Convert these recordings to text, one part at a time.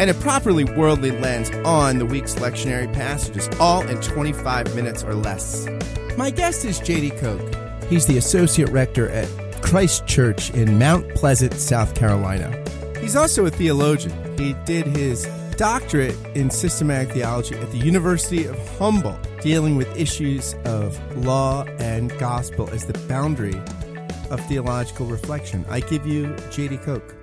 and a properly worldly lens on the week's lectionary passages, all in 25 minutes or less. My guest is JD Koch. He's the associate rector at Christ Church in Mount Pleasant, South Carolina. He's also a theologian. He did his doctorate in systematic theology at the University of Humboldt, dealing with issues of law and gospel as the boundary of theological reflection. I give you JD Koch.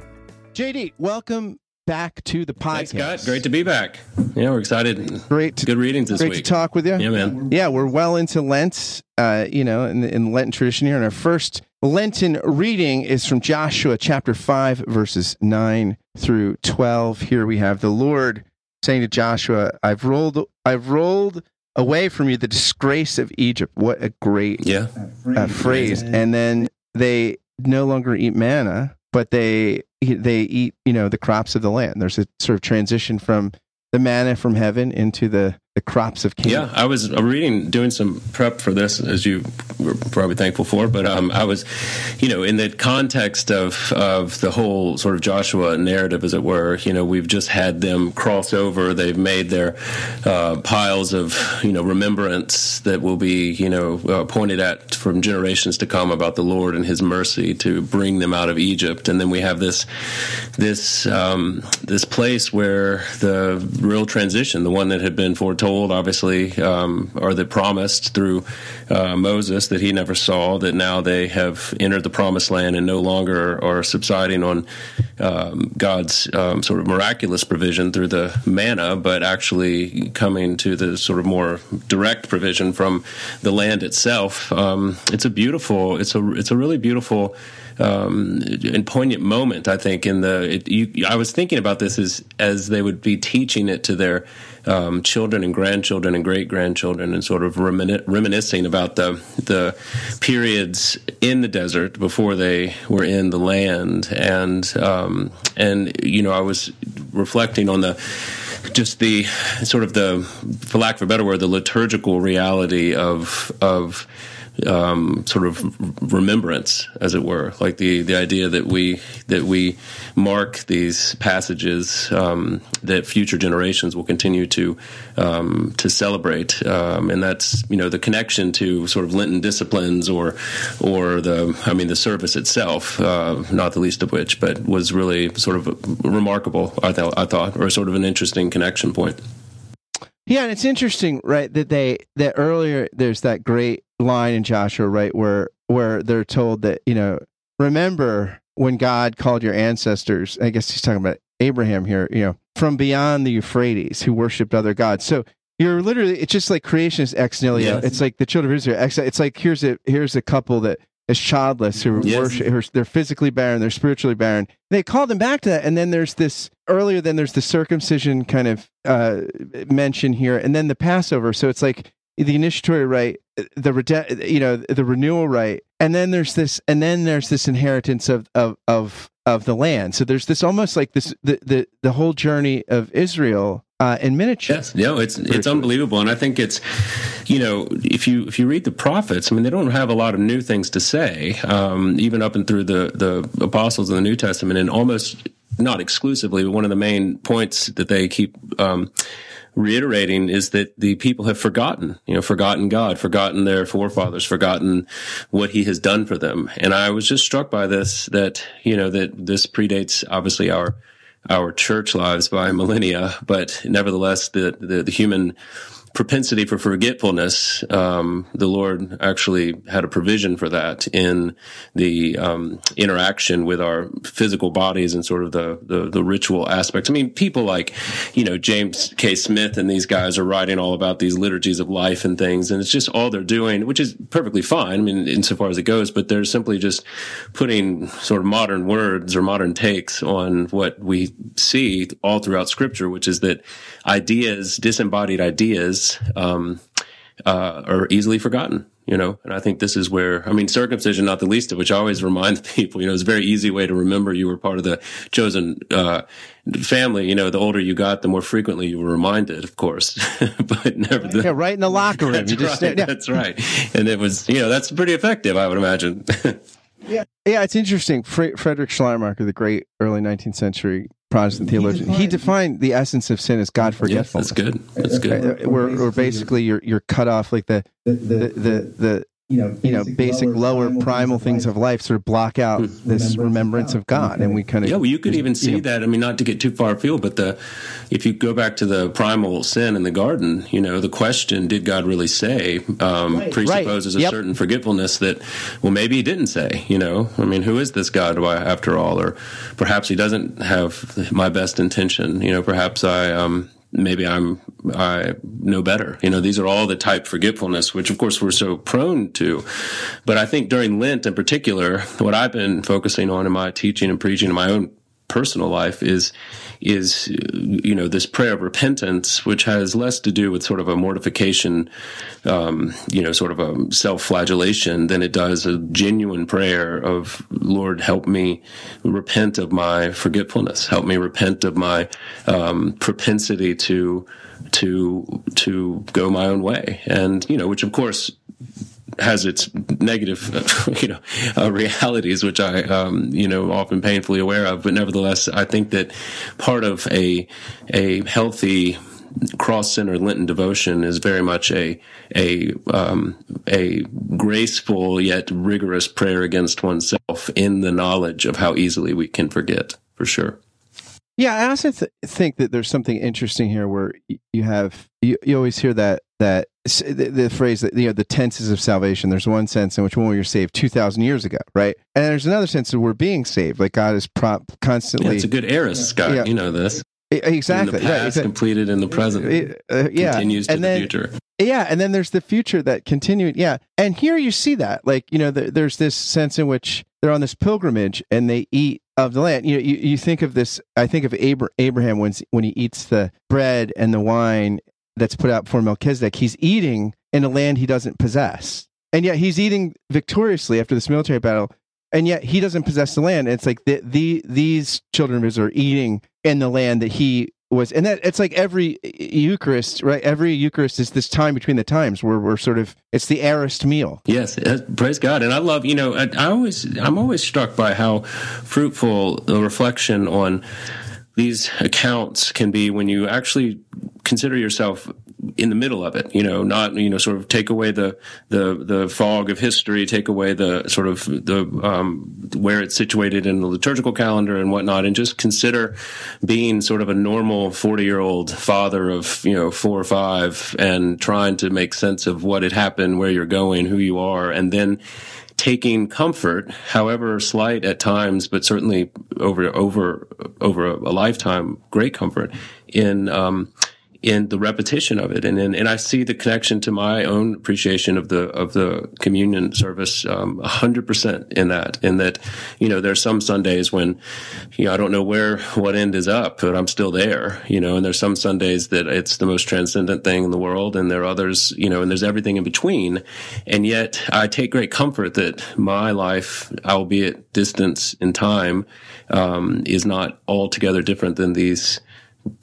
JD, welcome back to the podcast. Thanks, Scott. Great to be back. Yeah, we're excited. Great. To, Good readings this great week. to talk with you. Yeah, man. Yeah, we're well into Lent, uh, you know, in the, in the Lenten tradition here. And our first Lenten reading is from Joshua chapter 5, verses 9 through 12. Here we have the Lord saying to Joshua, I've rolled, I've rolled away from you the disgrace of Egypt. What a great Yeah. uh, phrase. And then they no longer eat manna, but they they eat you know the crops of the land. There's a sort of transition from the manna from heaven into the the crops of Canaan. Yeah, I was reading, doing some prep for this, as you were probably thankful for. But um, I was, you know, in the context of of the whole sort of Joshua narrative, as it were. You know, we've just had them cross over. They've made their uh, piles of you know remembrance that will be you know uh, pointed at from generations to come about the Lord and His mercy to bring them out of Egypt, and then we have this this um, this place where the real transition, the one that had been foretold, obviously, um, or that promised through uh, Moses that he never saw, that now they have entered the promised land and no longer are subsiding on um, God's um, sort of miraculous provision through the manna, but actually coming to the sort of more direct provision from the land itself. Um, it's a beautiful, it's a it's a really beautiful um, and poignant moment. I think in the it, you, I was thinking about this as as they would be teaching it to their um, children and grandchildren and great grandchildren, and sort of remin- reminiscing about the the periods in the desert before they were in the land, and um, and you know I was reflecting on the just the sort of the, for lack of a better word, the liturgical reality of of um, sort of remembrance, as it were, like the the idea that we that we mark these passages um, that future generations will continue to um, to celebrate, um, and that's you know the connection to sort of Lenten disciplines or or the I mean the service itself, uh, not the least of which, but was really sort of remarkable. I thought I thought, or sort of an interesting connection point. Yeah, and it's interesting, right? That they that earlier there's that great line in Joshua, right, where where they're told that you know remember when God called your ancestors. I guess he's talking about Abraham here, you know, from beyond the Euphrates who worshipped other gods. So you're literally it's just like creation is ex nihilo. Yes. It's like the children of Israel. Ex, it's like here's a here's a couple that is childless who Yes. worship. who are- They're physically barren. They're spiritually barren. They call them back to that, and then there's this earlier. Then there's the circumcision kind of uh, mention here, and then the Passover. So it's like the initiatory right the rede- you know, the renewal right and then there's this, and then there's this inheritance of of of of the land. So there's this almost like this the the the whole journey of Israel uh, in miniature. Yes, no, it's it's unbelievable, and I think it's you know if you if you read the prophets, I mean they don't have a lot of new things to say, um, even up and through the the apostles in the New Testament, and almost not exclusively, but one of the main points that they keep. Um, reiterating is that the people have forgotten, you know, forgotten God, forgotten their forefathers, forgotten what he has done for them. And I was just struck by this, that, you know, that this predates obviously our, our church lives by millennia, but nevertheless, the, the, the human propensity for forgetfulness, um, the Lord actually had a provision for that in the um, interaction with our physical bodies and sort of the, the, the ritual aspects. I mean, people like you know James K. Smith and these guys are writing all about these liturgies of life and things, and it's just all they're doing, which is perfectly fine. I mean, insofar as it goes, but they're simply just putting sort of modern words or modern takes on what we see all throughout Scripture, which is that ideas, disembodied ideas, um, uh, are easily forgotten. You know, and I think this is where, I mean, circumcision, not the least of which I always remind people, you know, it's a very easy way to remember you were part of the chosen, uh, family. You know, the older you got, the more frequently you were reminded, of course, but never. The, yeah, right in the locker room. That's, right, stand, yeah. that's right. And it was, you know, that's pretty effective, I would imagine. yeah. Yeah. It's interesting. Frederick Schleiermacher, the great early 19th century Protestant theologian. He defined, the essence of sin as God forgetfulness. Yeah, that's good. That's good. We're, we're basically you're you're cut off like the the the, the, the you know, you know, basic lower, lower primal things of life sort of block out hmm. this remembrance of God, and we kind of yeah. Well, you could even see you know, that. I mean, not to get too far afield, but the if you go back to the primal sin in the garden, you know, the question, "Did God really say?" Um, right. presupposes right. a yep. certain forgetfulness that, well, maybe He didn't say. You know, I mean, who is this God after all? Or perhaps He doesn't have my best intention. You know, perhaps I um, maybe I'm I know better. You know, these are all the type forgetfulness, which of course we're so prone to. But I think during Lent in particular, what I've been focusing on in my teaching and preaching in my own personal life is is you know this prayer of repentance, which has less to do with sort of a mortification, um, you know, sort of a self-flagellation than it does a genuine prayer of Lord, help me repent of my forgetfulness, help me repent of my um, propensity to to to go my own way, and you know, which of course has its negative, you know, uh, realities, which I, um, you know, often painfully aware of. But nevertheless, I think that part of a a healthy cross-centered Lenten devotion is very much a a um, a graceful yet rigorous prayer against oneself in the knowledge of how easily we can forget. For sure. Yeah, I also th- think that there's something interesting here where you have you, you always hear that that the, the, phrase that you know the tenses of salvation. There's one sense in which when we were saved two thousand years ago, right? And there's another sense that we're being saved, like God is prop constantly. Yeah, it's a good aorist, Scott. Yeah. You know this exactly. In the past, right, completed in the present. Uh, yeah, continues to and then, the future. Yeah, and then there's the future that continued. Yeah, and here you see that, like you know, the, there's this sense in which they're on this pilgrimage and they eat of the land. You know, you, you think of this. I think of Abraham when when he eats the bread and the wine that's put out for Melchizedek. He's eating in a land he doesn't possess, and yet he's eating victoriously after this military battle. And yet he doesn't possess the land. it's like the, the these children of Israel are eating in the land that he was and that it's like every eucharist right every eucharist is this time between the times where we're sort of it's the aorist meal yes uh, praise god and i love you know I, I always i'm always struck by how fruitful the reflection on these accounts can be when you actually consider yourself in the middle of it, you know, not, you know, sort of take away the, the, the fog of history, take away the sort of the, um, where it's situated in the liturgical calendar and whatnot, and just consider being sort of a normal 40 year old father of, you know, four or five and trying to make sense of what had happened, where you're going, who you are, and then, taking comfort, however slight at times, but certainly over over over a lifetime, great comfort in um, in the repetition of it, and and, and I see the connection to my own appreciation of the of the communion service um, a hundred percent in that. In that, you know, there's some Sundays when, you know, I don't know where what end is up, but I'm still there. You know, and there's some Sundays that it's the most transcendent thing in the world, and there are others, you know, and there's everything in between. And yet, I take great comfort that my life, albeit distance in time, um, is not altogether different than these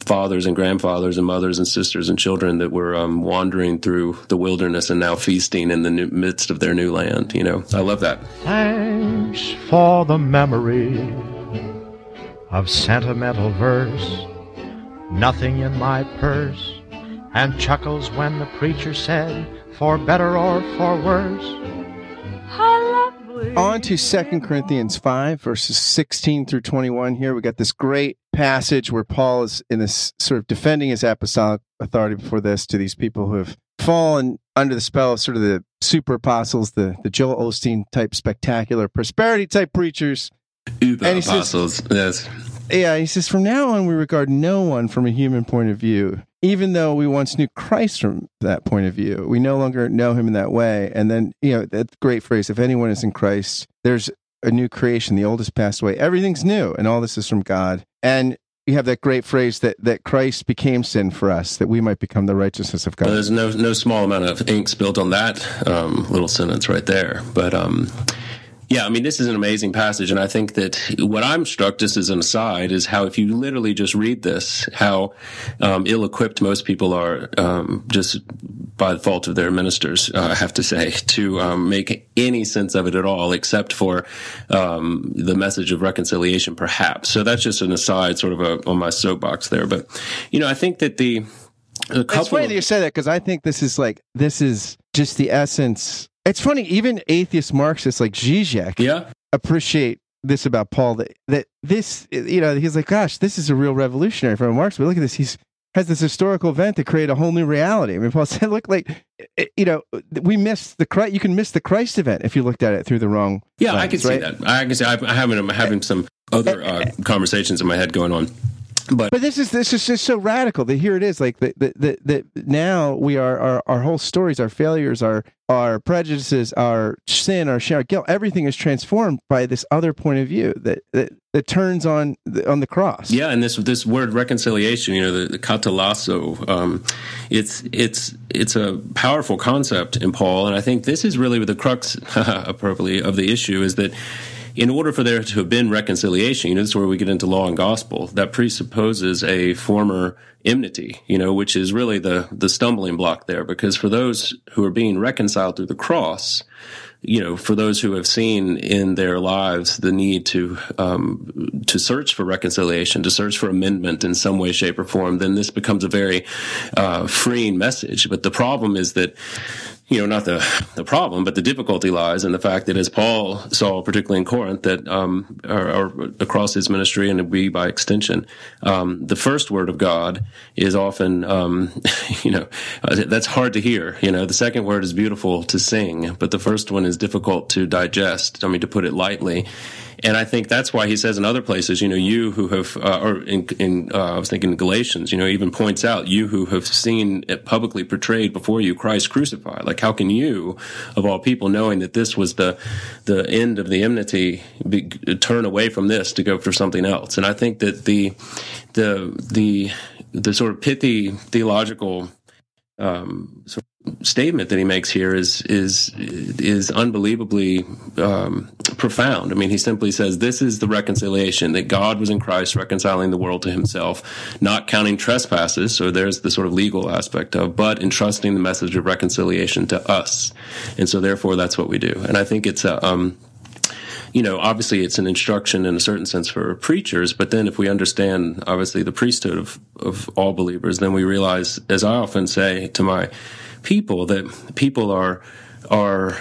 fathers and grandfathers and mothers and sisters and children that were um, wandering through the wilderness and now feasting in the new, midst of their new land. You know, I love that. Thanks for the memory of sentimental verse, nothing in my purse, and chuckles when the preacher said, for better or for worse. How lovely on to Second Corinthians 5, verses 16 through 21 here. We got this great passage where Paul is in this sort of defending his apostolic authority before this to these people who have fallen under the spell of sort of the super apostles, the, the Joel Osteen type spectacular prosperity type preachers. Uber apostles, says, yes. Yeah, he says, from now on, we regard no one from a human point of view. Even though we once knew Christ from that point of view, we no longer know him in that way. And then, you know, that great phrase if anyone is in Christ, there's a new creation. The old has passed away. Everything's new. And all this is from God. And you have that great phrase that, that Christ became sin for us, that we might become the righteousness of God. Well, there's no no small amount of ink spilled on that um, little sentence right there. But um, yeah, I mean, this is an amazing passage. And I think that what I'm struck, just as an aside, is how if you literally just read this, how um, ill equipped most people are, um, just by the fault of their ministers, uh, I have to say, to um, make any sense of it at all, except for um, the message of reconciliation, perhaps. So that's just an aside, sort of a, on my soapbox there. But, you know, I think that the. It's funny that you say that because I think this is like, this is just the essence it's funny, even atheist Marxists like Zizek yeah. appreciate this about Paul that, that this, you know, he's like, gosh, this is a real revolutionary from Marx. But look at this. He's has this historical event to create a whole new reality. I mean, Paul said, look, like, eh, you know, we missed the Christ. You can miss the Christ event if you looked at it through the wrong. Yeah, lens, I can right? see that. I can see. I'm having, I'm having some other eh, uh, eh, conversations in my head going on. But, but this is this is just so radical that here it is like that that that now we are our, our whole stories our failures our our prejudices our sin our share guilt everything is transformed by this other point of view that that, that turns on the, on the cross. Yeah and this this word reconciliation you know the, the katalasso um, it's it's it's a powerful concept in Paul and I think this is really the crux appropriately of the issue is that in order for there to have been reconciliation, you know, this is where we get into law and gospel. That presupposes a former enmity, you know, which is really the the stumbling block there. Because for those who are being reconciled through the cross, you know, for those who have seen in their lives the need to um, to search for reconciliation, to search for amendment in some way, shape, or form, then this becomes a very uh, freeing message. But the problem is that you know, not the, the problem, but the difficulty lies in the fact that as Paul saw, particularly in Corinth, that, um, or, or across his ministry and we by extension, um, the first word of God is often, um, you know, that's hard to hear. You know, the second word is beautiful to sing, but the first one is difficult to digest. I mean, to put it lightly. And I think that's why he says in other places, you know, you who have, uh, or in, in uh, I was thinking Galatians, you know, even points out, you who have seen it publicly portrayed before you Christ crucified. Like, how can you, of all people, knowing that this was the the end of the enmity, be, turn away from this to go for something else? And I think that the the the the sort of pithy theological um, sort statement that he makes here is is is unbelievably um, profound. I mean, he simply says, "This is the reconciliation that God was in Christ, reconciling the world to Himself, not counting trespasses." So there's the sort of legal aspect of, but entrusting the message of reconciliation to us, and so therefore that's what we do. And I think it's a um, you know, obviously it's an instruction in a certain sense for preachers, but then if we understand obviously the priesthood of, of all believers, then we realize, as I often say to my people, that people are are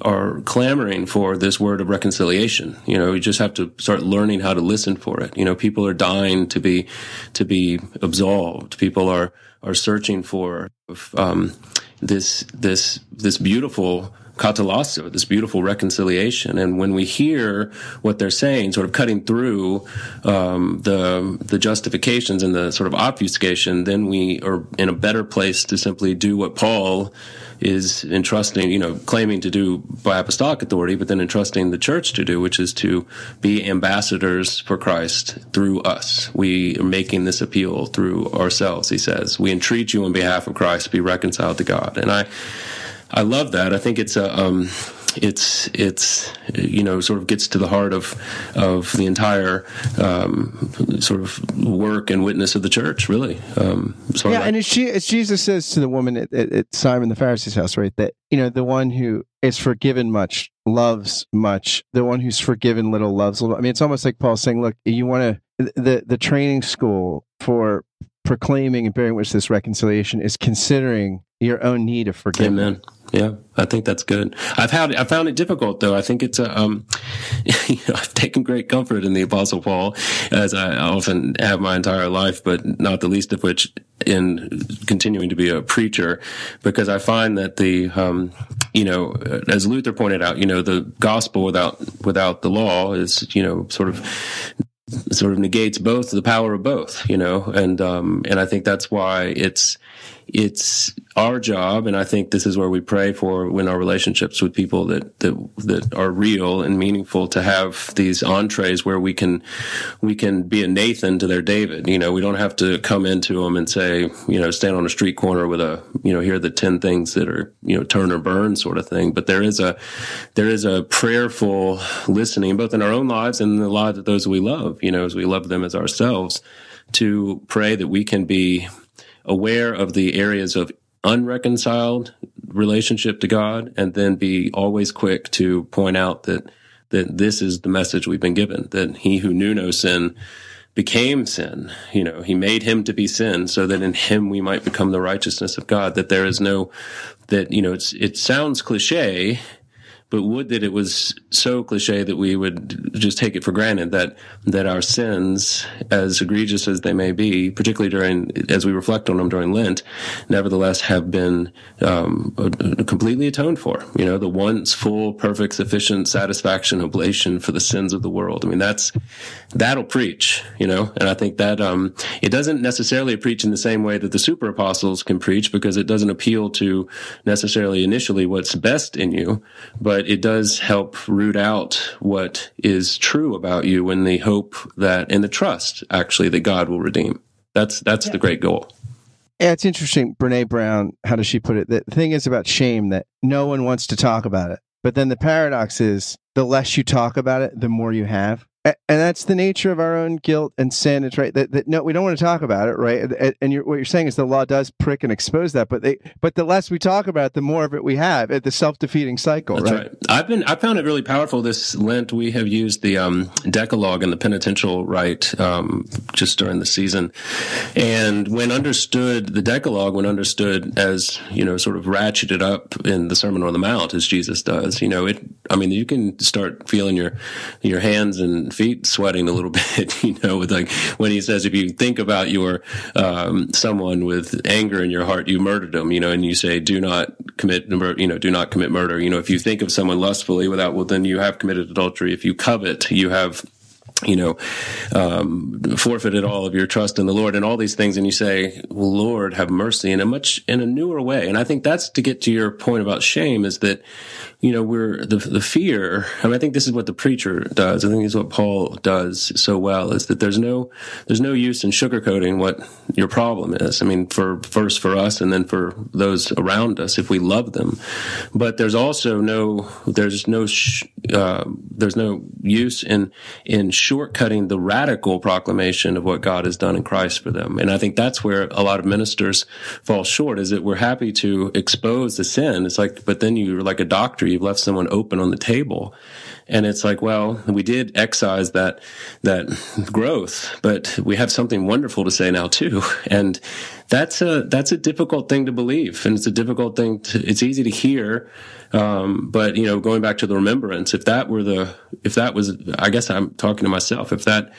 are clamoring for this word of reconciliation. You know, we just have to start learning how to listen for it. You know, people are dying to be to be absolved. People are are searching for um, this this this beautiful katalasso, this beautiful reconciliation. And when we hear what they're saying, sort of cutting through um, the the justifications and the sort of obfuscation, then we are in a better place to simply do what Paul is entrusting, you know, claiming to do by apostolic authority, but then entrusting the church to do, which is to be ambassadors for Christ through us. We are making this appeal through ourselves, he says. We entreat you on behalf of Christ, to be reconciled to God. And I, I love that. I think it's a, um, it's it's you know sort of gets to the heart of of the entire um, sort of work and witness of the church, really. Um, yeah, like, and as, she, as Jesus says to the woman at, at, at Simon the Pharisee's house, right? That you know the one who is forgiven much loves much. The one who's forgiven little loves little. I mean, it's almost like Paul saying, "Look, you want to the the training school for proclaiming and bearing witness this reconciliation is considering your own need of forgiveness. Amen. Yeah, I think that's good. I've had I found it difficult though. I think it's a um, you know, I've taken great comfort in the Apostle Paul, as I often have my entire life, but not the least of which in continuing to be a preacher, because I find that the um, you know, as Luther pointed out, you know, the gospel without without the law is you know sort of sort of negates both the power of both, you know, and um, and I think that's why it's it's our job, and I think this is where we pray for when our relationships with people that that that are real and meaningful to have these entrees where we can we can be a Nathan to their David. You know, we don't have to come into them and say, you know, stand on a street corner with a, you know, here are the ten things that are, you know, turn or burn sort of thing. But there is a there is a prayerful listening, both in our own lives and in the lives of those we love. You know, as we love them as ourselves, to pray that we can be aware of the areas of unreconciled relationship to God and then be always quick to point out that that this is the message we've been given that he who knew no sin became sin. You know he made him to be sin so that in him we might become the righteousness of God that there is no that you know it's it sounds cliche but would that it was so cliche that we would just take it for granted that that our sins, as egregious as they may be, particularly during as we reflect on them during Lent, nevertheless have been um, completely atoned for. You know, the once full, perfect, sufficient satisfaction oblation for the sins of the world. I mean, that's that'll preach. You know, and I think that um, it doesn't necessarily preach in the same way that the super apostles can preach because it doesn't appeal to necessarily initially what's best in you, but but it does help root out what is true about you and the hope that and the trust actually that God will redeem. That's that's yeah. the great goal. Yeah, it's interesting. Brene Brown, how does she put it? The thing is about shame that no one wants to talk about it. But then the paradox is the less you talk about it, the more you have and that's the nature of our own guilt and sin. It's right that, that no, we don't want to talk about it, right? And, and you're, what you're saying is the law does prick and expose that, but they, but the less we talk about it, the more of it we have. At the self defeating cycle, That's right? right? I've been I found it really powerful this Lent. We have used the um, Decalogue and the penitential rite um, just during the season, and when understood, the Decalogue when understood as you know sort of ratcheted up in the Sermon on the Mount as Jesus does, you know it. I mean, you can start feeling your your hands and feet sweating a little bit, you know, with like when he says, if you think about your, um, someone with anger in your heart, you murdered them, you know, and you say, do not commit, you know, do not commit murder. You know, if you think of someone lustfully without, well, then you have committed adultery. If you covet, you have you know, um, forfeited all of your trust in the Lord and all these things. And you say, well, Lord, have mercy in a much, in a newer way. And I think that's to get to your point about shame is that, you know, we're the, the fear. I mean, I think this is what the preacher does. I think this is what Paul does so well is that there's no, there's no use in sugarcoating what your problem is. I mean, for first for us and then for those around us, if we love them, but there's also no, there's no, sh- uh, there's no use in, in shortcutting the radical proclamation of what God has done in Christ for them. And I think that's where a lot of ministers fall short is that we're happy to expose the sin. It's like, but then you're like a doctor you've left someone open on the table. And it's like, well, we did excise that, that growth, but we have something wonderful to say now too. And that's a, that's a difficult thing to believe. And it's a difficult thing to, it's easy to hear. Um, but you know, going back to the remembrance, if that were the, if that was, I guess I'm talking to myself, if that,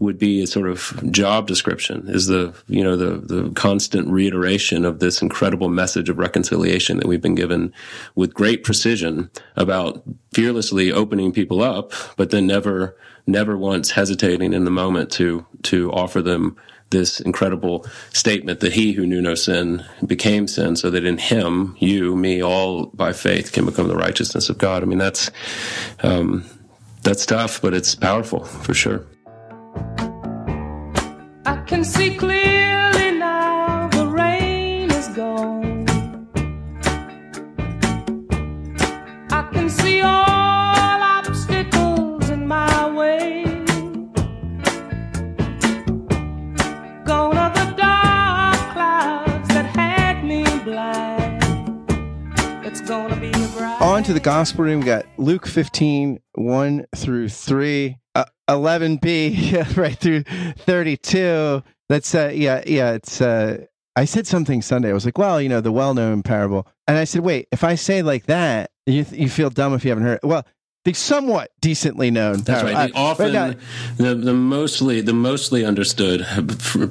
would be a sort of job description is the you know the the constant reiteration of this incredible message of reconciliation that we've been given with great precision about fearlessly opening people up but then never never once hesitating in the moment to to offer them this incredible statement that he who knew no sin became sin so that in him you me all by faith can become the righteousness of god. I mean that's um, that's tough but it's powerful for sure. I can see clearly On to the gospel room. We got Luke 15, 1 through 3. 11b right through 32 that's uh yeah yeah it's uh I said something Sunday. I was like, well, you know, the well-known parable, and I said, wait, if I say like that, you you feel dumb if you haven't heard. It. Well, the somewhat decently known. That's parable. right. The Uh, often right the the mostly the mostly understood,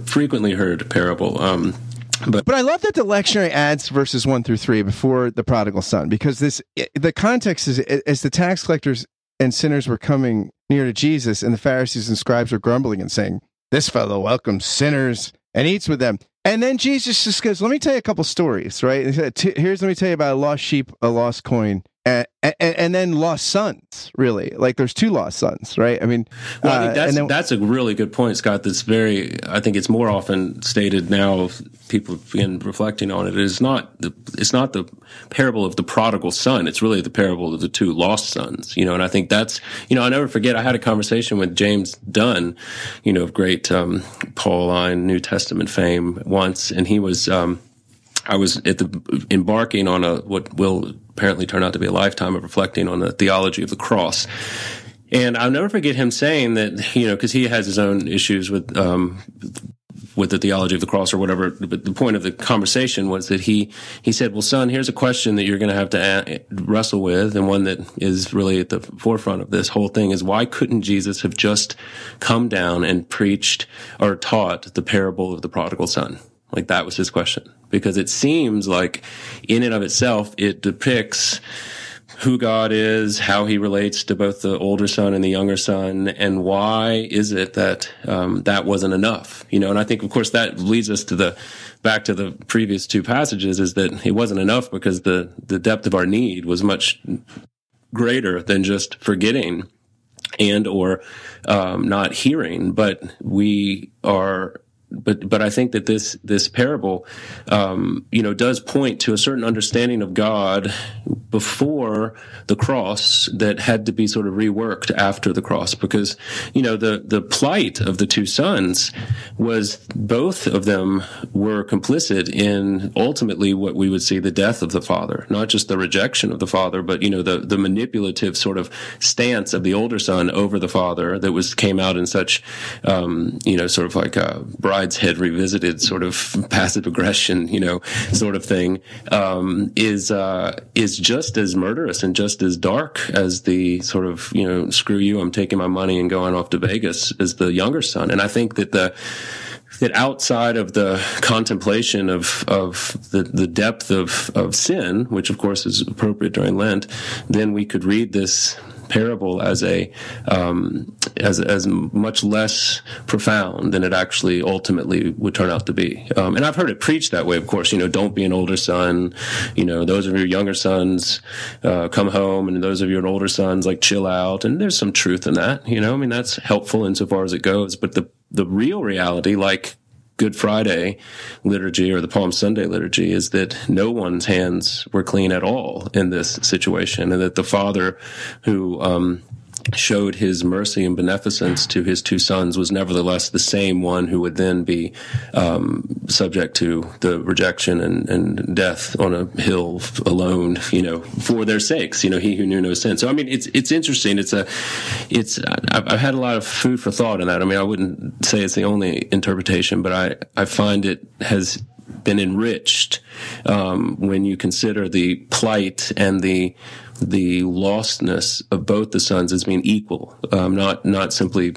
frequently heard parable. Um, but But I love that the lectionary adds verses one through three before the prodigal son, because this the context is as the tax collectors and sinners were coming near to Jesus, and the Pharisees and scribes were grumbling and saying, "This fellow welcomes sinners and eats with them." And then Jesus just goes, "Let me tell you a couple stories, right? He said, "T- Here's let me tell you about a lost sheep, a lost coin." And, and, and then lost sons, really. Like there's two lost sons, right? I mean, Well, I uh, think that's then- that's a really good point, Scott. That's very. I think it's more often stated now. People begin reflecting on it. It's not the. It's not the parable of the prodigal son. It's really the parable of the two lost sons. You know, and I think that's. You know, I never forget. I had a conversation with James Dunn, you know, of great um, Pauline New Testament fame once, and he was. Um, I was at the embarking on a what will apparently turn out to be a lifetime of reflecting on the theology of the cross. And I'll never forget him saying that, you know, because he has his own issues with um, with the theology of the cross or whatever. But the point of the conversation was that he he said, "Well, son, here's a question that you're going to have to a- wrestle with, and one that is really at the forefront of this whole thing is why couldn't Jesus have just come down and preached or taught the parable of the prodigal son?" Like that was his question because it seems like, in and of itself, it depicts who God is, how He relates to both the older son and the younger son, and why is it that um, that wasn't enough? You know, and I think, of course, that leads us to the back to the previous two passages: is that it wasn't enough because the the depth of our need was much greater than just forgetting and or um, not hearing, but we are. But but I think that this this parable, um, you know, does point to a certain understanding of God before the cross that had to be sort of reworked after the cross, because you know the the plight of the two sons was both of them were complicit in ultimately what we would see the death of the father, not just the rejection of the father, but you know the the manipulative sort of stance of the older son over the father that was came out in such um, you know sort of like a brideshead revisited sort of passive aggression you know sort of thing um, is uh, is just as murderous and just as dark as the sort of you know screw you I'm taking my money and going off to Vegas as the younger son. And I think that the that outside of the contemplation of of the, the depth of, of sin, which of course is appropriate during Lent, then we could read this parable as a um, as as much less profound than it actually ultimately would turn out to be. Um, and I've heard it preached that way. Of course, you know, don't be an older son. You know, those of your younger sons uh, come home, and those of your older sons like chill out. And there's some truth in that. You know, I mean that's helpful insofar as it goes. But the the real reality, like Good Friday liturgy or the Palm Sunday liturgy is that no one's hands were clean at all in this situation, and that the Father who um, showed his mercy and beneficence to his two sons was nevertheless the same one who would then be um, subject to the rejection and, and death on a hill alone, you know, for their sakes. You know, he who knew no sin. So I mean, it's it's interesting. It's a it's I've, had a lot of food for thought in that. I mean, I wouldn't say it's the only interpretation, but I I find it has been enriched um, when you consider the plight and the the lostness of both the sons as being equal, um, not not simply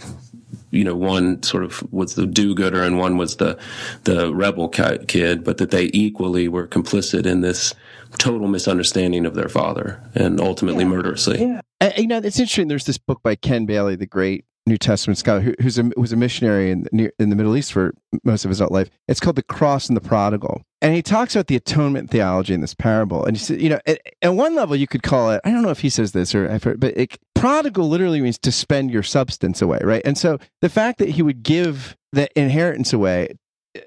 you know one sort of was the do-gooder and one was the the rebel kid, but that they equally were complicit in this total misunderstanding of their father and ultimately yeah. murderously. Yeah. And, you know, it's interesting. There's this book by Ken Bailey, the great New Testament scholar, who, who's a, was a missionary in the, in the Middle East for most of his adult life. It's called The Cross and the Prodigal. And he talks about the atonement theology in this parable. And he said, you know, at, at, one level, you could call it, I don't know if he says this or I've heard, but prodigal literally means to spend your substance away, right? And so the fact that he would give the inheritance away,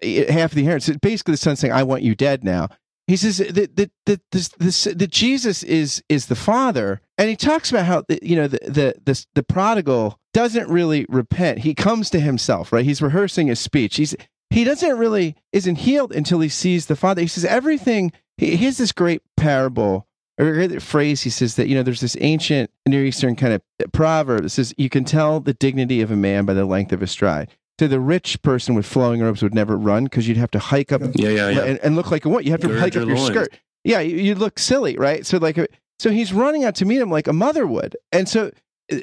half the inheritance, basically the son saying, I want you dead now. He says that that that Jesus is is the Father, and he talks about how you know the the the, the prodigal doesn't really repent. He comes to himself, right? He's rehearsing his speech. He's he doesn't really isn't healed until he sees the Father. He says everything. He, he has this great parable or phrase. He says that you know there's this ancient Near Eastern kind of proverb that says you can tell the dignity of a man by the length of his stride. So the rich person with flowing robes would never run because you'd have to hike up Yeah, yeah, yeah. and, and look like a what? You have to hike your up your loins. skirt. Yeah, you, you look silly, right? So like, so he's running out to meet him like a mother would, and so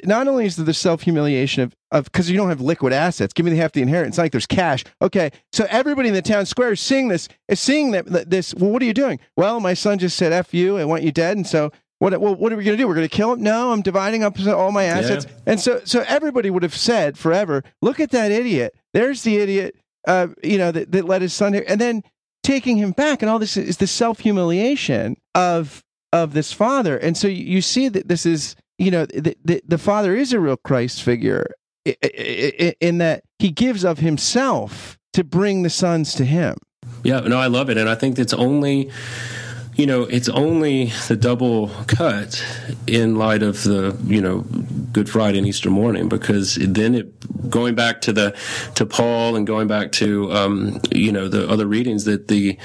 not only is there the self humiliation of of because you don't have liquid assets. Give me the half the inheritance. It's not like there's cash. Okay, so everybody in the town square is seeing this is seeing that, that this. Well, what are you doing? Well, my son just said "f you," I want you dead, and so. What, well, what are we going to do? We're going to kill him? No, I'm dividing up all my assets. And so, so everybody would have said forever, look at that idiot. There's the idiot, uh, you know, that, that let his son here. And then taking him back and all this is the self humiliation of of this father and so you, you see that this is you know the, the, the father is a real christ figure in that he gives of himself to bring the sons to him Yeah, no, I love it, and I think it's only, you know, it's only the double cut in light of the, you know, Good Friday and Easter morning, because then it going back to the to Paul and going back to, um, you know, the other readings that the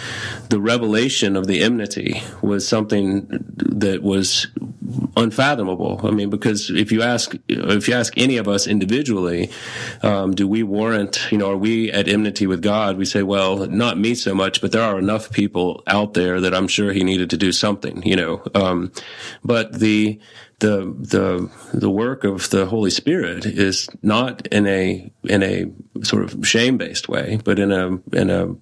the revelation of the enmity was something that was unfathomable. I mean, because if you ask if you ask any of us individually, um, do we warrant, you know, are we at enmity with God? We say, well, not me so much, but there are enough people out there that I'm sure he needed to do something, you know. Um, but the the the the work of the Holy Spirit is not in a in a sort of shame based way, but in a in a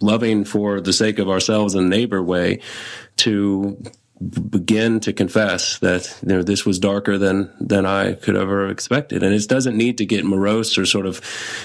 loving for the sake of ourselves and neighbor way to begin to confess that you know this was darker than than I could ever have expected. And it doesn't need to get morose or sort of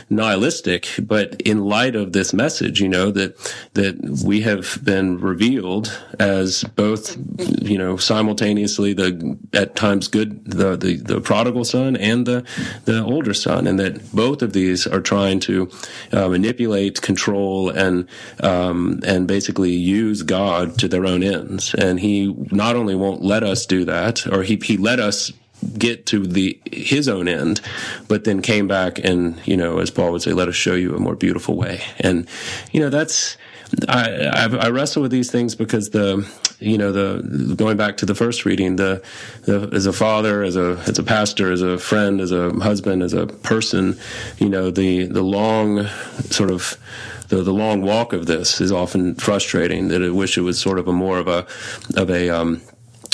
nihilistic but in light of this message you know that that we have been revealed as both you know simultaneously the at times good the the, the prodigal son and the the older son and that both of these are trying to uh, manipulate control and um, and basically use God to their own ends. And he not only won't let us do that, or he he let us get to the his own end, but then came back and you know, as Paul would say, let us show you a more beautiful way. And you know, that's I I, I wrestle with these things because the you know the going back to the first reading the, the as a father as a as a pastor as a friend as a husband as a person you know the the long sort of the, the long walk of this is often frustrating. That I wish it was sort of a more of a of a um,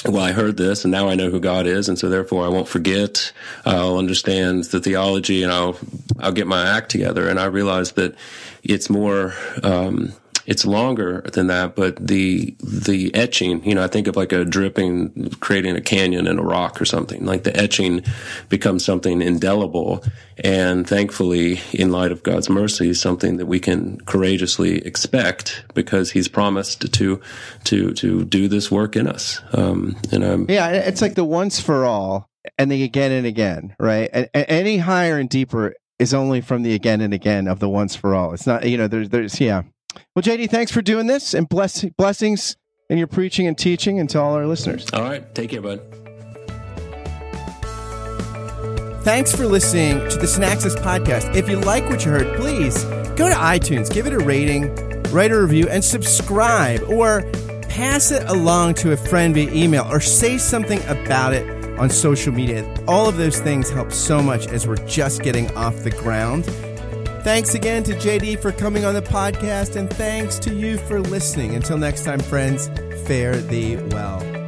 well, I heard this, and now I know who God is, and so therefore I won't forget. I'll understand the theology, and I'll I'll get my act together. And I realized that it's more. Um, it's longer than that, but the the etching, you know, I think of like a dripping, creating a canyon in a rock or something. Like the etching becomes something indelible, and thankfully, in light of God's mercy, something that we can courageously expect because He's promised to to to do this work in us. Um, and I'm yeah it's like the once for all and the again and again right and, and any higher and deeper is only from the again and again of the once for all it's not you know there's there's yeah well jd thanks for doing this and bless, blessings in your preaching and teaching and to all our listeners all right. Take care, bud. Thanks for listening to the Synaxis podcast. If you like what you heard, please go to iTunes, give it a rating, write a review, and subscribe, or pass it along to a friend via email, or say something about it on social media. All of those things help so much as we're just getting off the ground. Thanks again to JD for coming on the podcast, and thanks to you for listening. Until next time, friends, fare thee well.